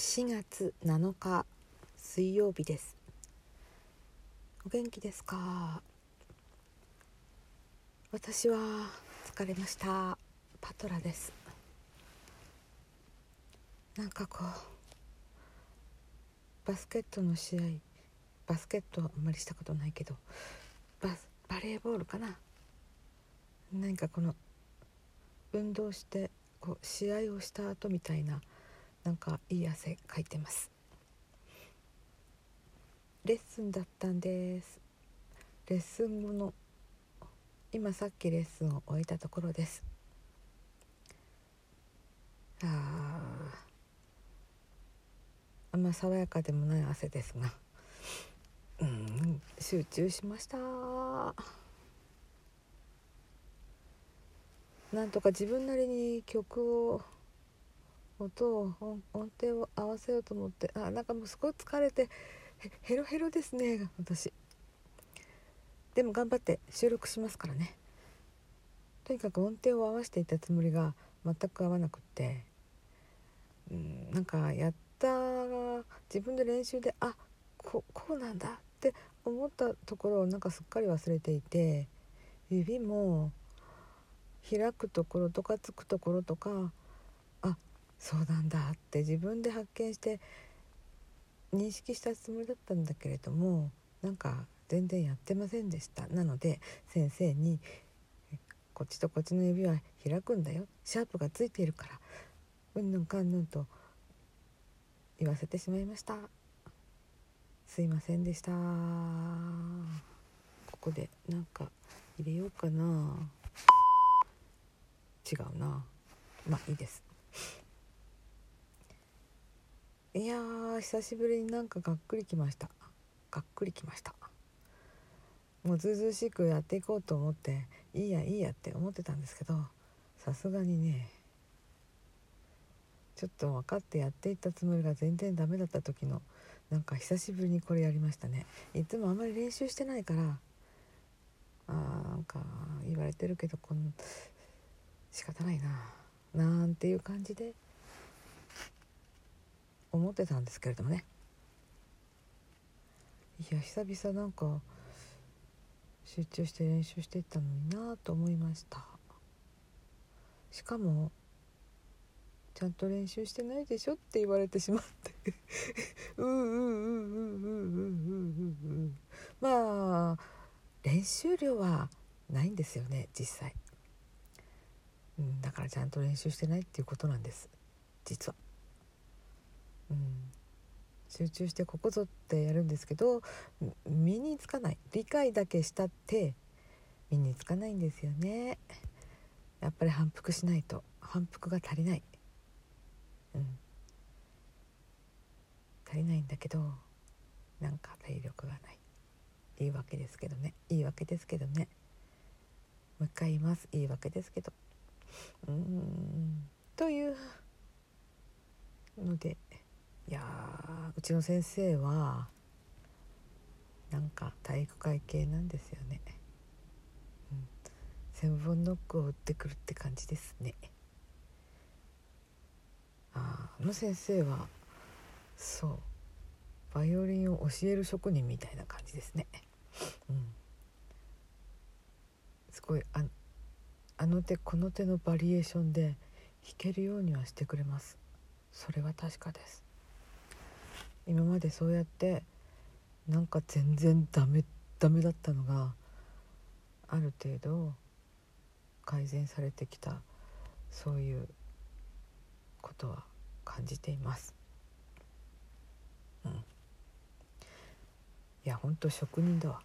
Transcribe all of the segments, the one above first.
4月7日水曜日です。お元気ですか？私は疲れました。パトラです。なんかこうバスケットの試合バスケットはあんまりしたことないけどババレーボールかな？何かこの運動してこう試合をした後みたいななんかいい汗かいてます。レッスンだったんです。レッスン後の今さっきレッスンを終えたところです。ああんま爽やかでもない汗ですが。うん集中しました。なんとか自分なりに曲を音を音程を合わせようと思ってあなんかもうすごい疲れてヘロヘロですね私。でも頑張って収録しますからね。とにかく音程を合わせていたつもりが全く合わなくって。うんなんかやった自分で練習であここうなんだって思ったところをなんかすっかり忘れていて指も開くところとかつくところとかそうなんだって自分で発見して認識したつもりだったんだけれどもなんか全然やってませんでした。なので先生に「こっちとこっちの指は開くんだよ。シャープがついているから。うんぬんかんぬん」と言わせてしまいました。すいませんでした。ここでなんか入れようかな。違うな。まあいいです。いや久しぶりになんかがっくりきました。がっくりきました。もうずうずうしくやっていこうと思っていいやいいやって思ってたんですけどさすがにねちょっと分かってやっていったつもりが全然ダメだった時のなんか久しぶりにこれやりましたね。いつもあんまり練習してないからあーなんか言われてるけどこの仕方ないななんていう感じで思ってたんですけれどもね。いや久々なんか集中して練習していったのになと思いました。しかもちゃんと練習してないでしょって言われてしまって。ううううううううううまあ練習量はないんですよね実際、うん、だからちゃんと練習してないっていうことなんです実は。うん、集中してここぞってやるんですけど身につかない。理解だけしたって身につかないんですよね。やっぱり反復しないと。反復が足りない、うん、足りないんだけどなんか体力がない。いいわけですけどね。いいわけですけどね。もう一回言います。いいわけですけど。うん。というのでいやうちの先生はなんか体育会系なんですよね、うん、千本ノックを打ってくるって感じですね。ああの先生はそう。バイオリンを教える職人みたいな感じですね。うん。すごいああの手この手のバリエーションで弾けるようにはしてくれます。それは確かです。今までそうやってなんか全然ダメダメだったのがある程度改善されてきたそういうことは感じています。うん、いや本当職人だわ。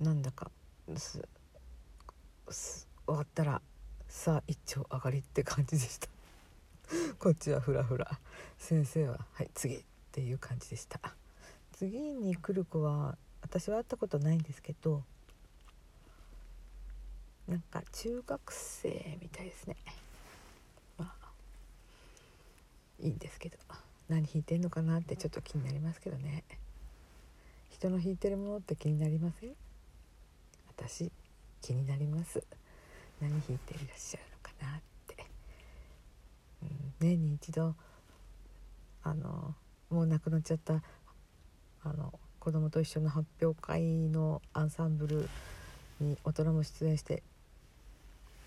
なんだかすす終わったらさあ一丁上がりって感じでした。こっちはフラフラ。先生は「はい次」っていう感じでした。次に来る子は私は会ったことないんですけどなんか中学生みたいですね。まあいいんですけど何弾いてんのかなってちょっと気になりますけどね。人の弾いてるものって気になりません？私気になります。何弾いていらっしゃるのかなって。年に一度あのもう亡くなっちゃったあの子供と一緒の発表会のアンサンブルに大人も出演して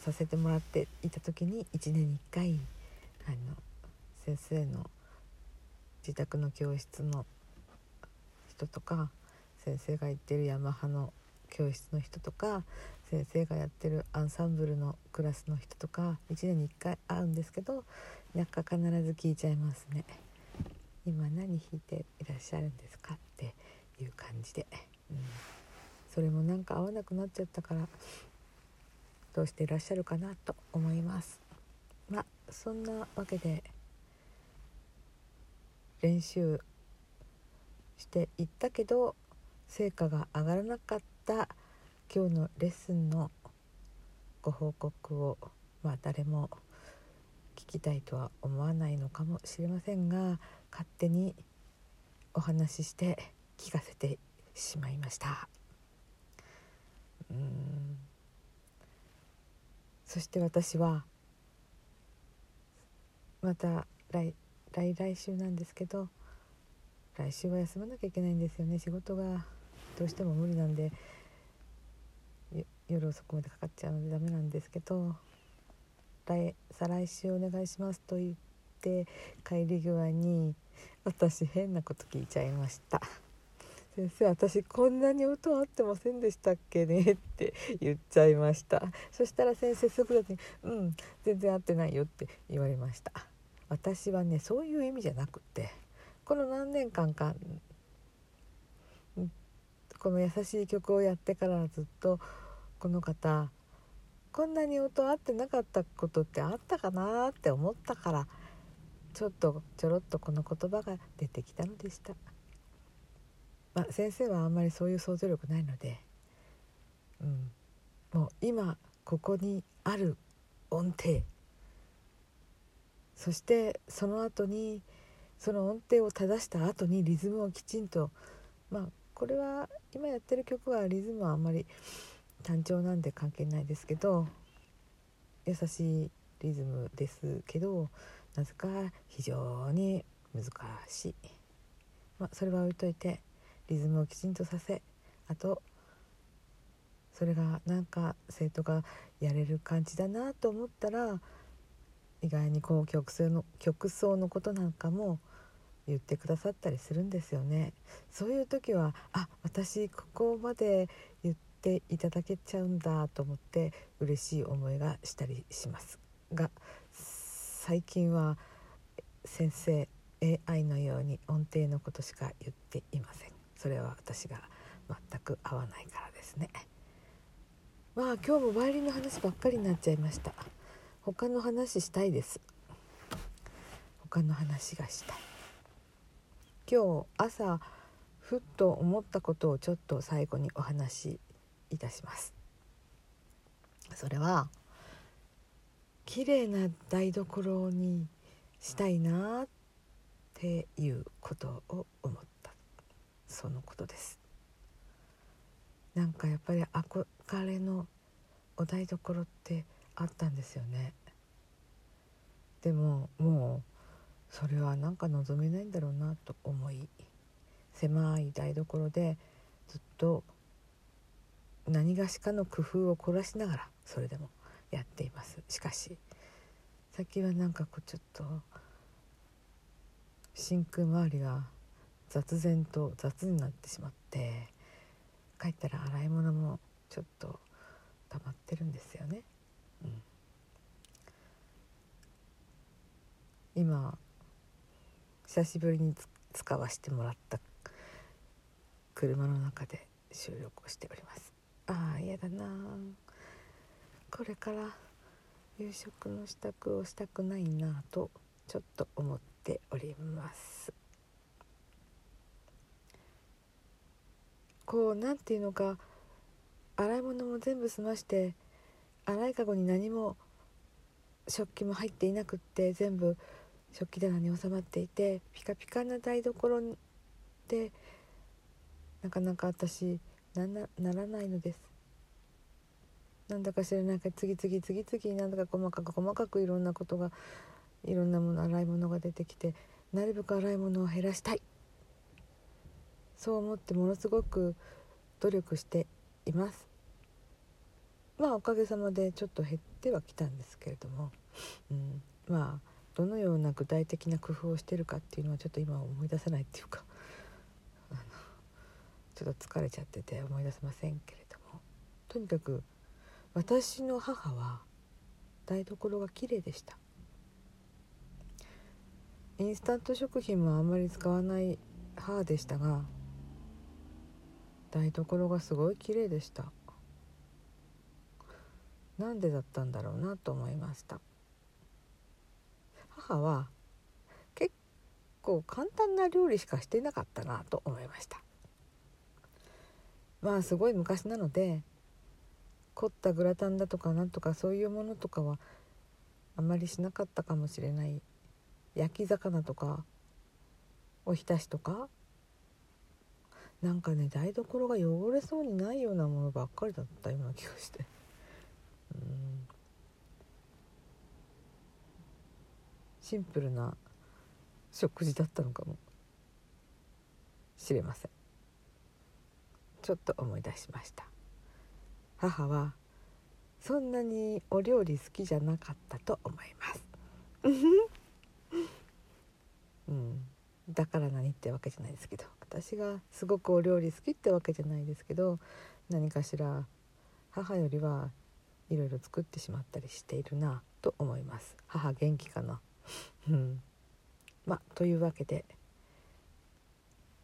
させてもらっていた時に1年に1回あの先生の自宅の教室の人とか先生が行ってるヤマハの教室の人とか先生がやってるアンサンブルのクラスの人とか1年に1回会うんですけどなんか必ず聞いちゃいますね。今何弾いていらっしゃるんですかっていう感じで、うん、それもなんか合わなくなっちゃったからどうしていらっしゃるかなと思います。まあそんなわけで練習していったけど成果が上がらなかった今日のレッスンのご報告をまあ誰も聞きたいとは思わないのかもしれませんが勝手にお話しして聞かせてしまいました。うん。そして私はまた来来来週なんですけど来週は休まなきゃいけないんですよね。仕事がどうしても無理なんで夜遅くまでかかっちゃうのでダメなんですけど来再来週お願いしますと言って帰り際に私変なこと聞いちゃいました。先生私こんなに音合ってませんでしたっけねって言っちゃいました。そしたら先生すぐに「うん全然合ってないよ」って言われました。私はねそういう意味じゃなくってこの何年間かこの優しい曲をやってからずっとこの方こんなに音合ってなかったことってあったかなって思ったからちょっとちょろっとこの言葉が出てきたのでした。まあ、先生はあんまりそういう想像力ないので、うん、もう今ここにある音程そしてその後にその音程を正した後にリズムをきちんとまあこれは今やってる曲はリズムはあんまり単調なんで関係ないですけど優しいリズムですけどなぜか非常に難しい、まあ、それは置いといてリズムをきちんとさせあとそれがなんか生徒がやれる感じだなと思ったら意外にこう曲奏の曲奏のことなんかも言ってくださったりするんですよね。そういう時はあ私ここまで言っていただけちゃうんだと思って嬉しい思いがしたりしますが最近は先生 AI のように音程のことしか言っていません。それは私が全く合わないからですね。まあ今日もバイオリンの話ばっかりになっちゃいました。他の話したいです。他の話がしたい。今日朝ふっと思ったことをちょっと最後にお話しいたします。それは綺麗な台所にしたいなっていうことを思った。そのことです。なんかやっぱり憧れのお台所ってあったんですよね。でももうそれはなんか望めないんだろうなと思い狭い台所でずっと何がしかの工夫を凝らしながらそれでもやっていますしかし先はなんかこうちょっと真空周りが雑然と雑になってしまって帰ったら洗い物もちょっと溜まってるんですよね。うん、今久しぶりに使わせてもらった車の中で収録をしております。ああ嫌だな。これから夕食の支度をしたくないなとちょっと思っております。こう何ていうのか洗い物も全部済まして洗いかごに何も食器も入っていなくって全部食器棚に収まっていてピカピカな台所でなかなか私ななならないのです。なんだか知らない。か次々次々なんだか細かく細かくいろんなことがいろんなもの洗い物が出てきてなるべく洗い物を減らしたい。そう思ってものすごく努力しています。まあおかげさまでちょっと減ってはきたんですけれども、うん、まあどのような具体的な工夫をしてるかっていうのはちょっと今思い出せないっていうか。ちょっと疲れちゃってて思い出せませんけれども。とにかく私の母は台所が綺麗でした。インスタント食品もあんまり使わない母でしたが台所がすごい綺麗でした。なんでだったんだろうなと思いました。母は結構簡単な料理しかしてなかったなと思いました。まあすごい昔なので凝ったグラタンだとかなんとかそういうものとかはあまりしなかったかもしれない。焼き魚とかおひたしとかなんかね台所が汚れそうにないようなものばっかりだったような気がして。シンプルな食事だったのかもしれません。ちょっと思い出しました。母はそんなにお料理好きじゃなかったと思います うんだから何ってわけじゃないですけど私がすごくお料理好きってわけじゃないですけど何かしら母よりはいろいろ作ってしまったりしているなと思います母元気かな? うん。まというわけで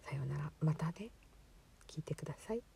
さようなら。またね。聞いてください。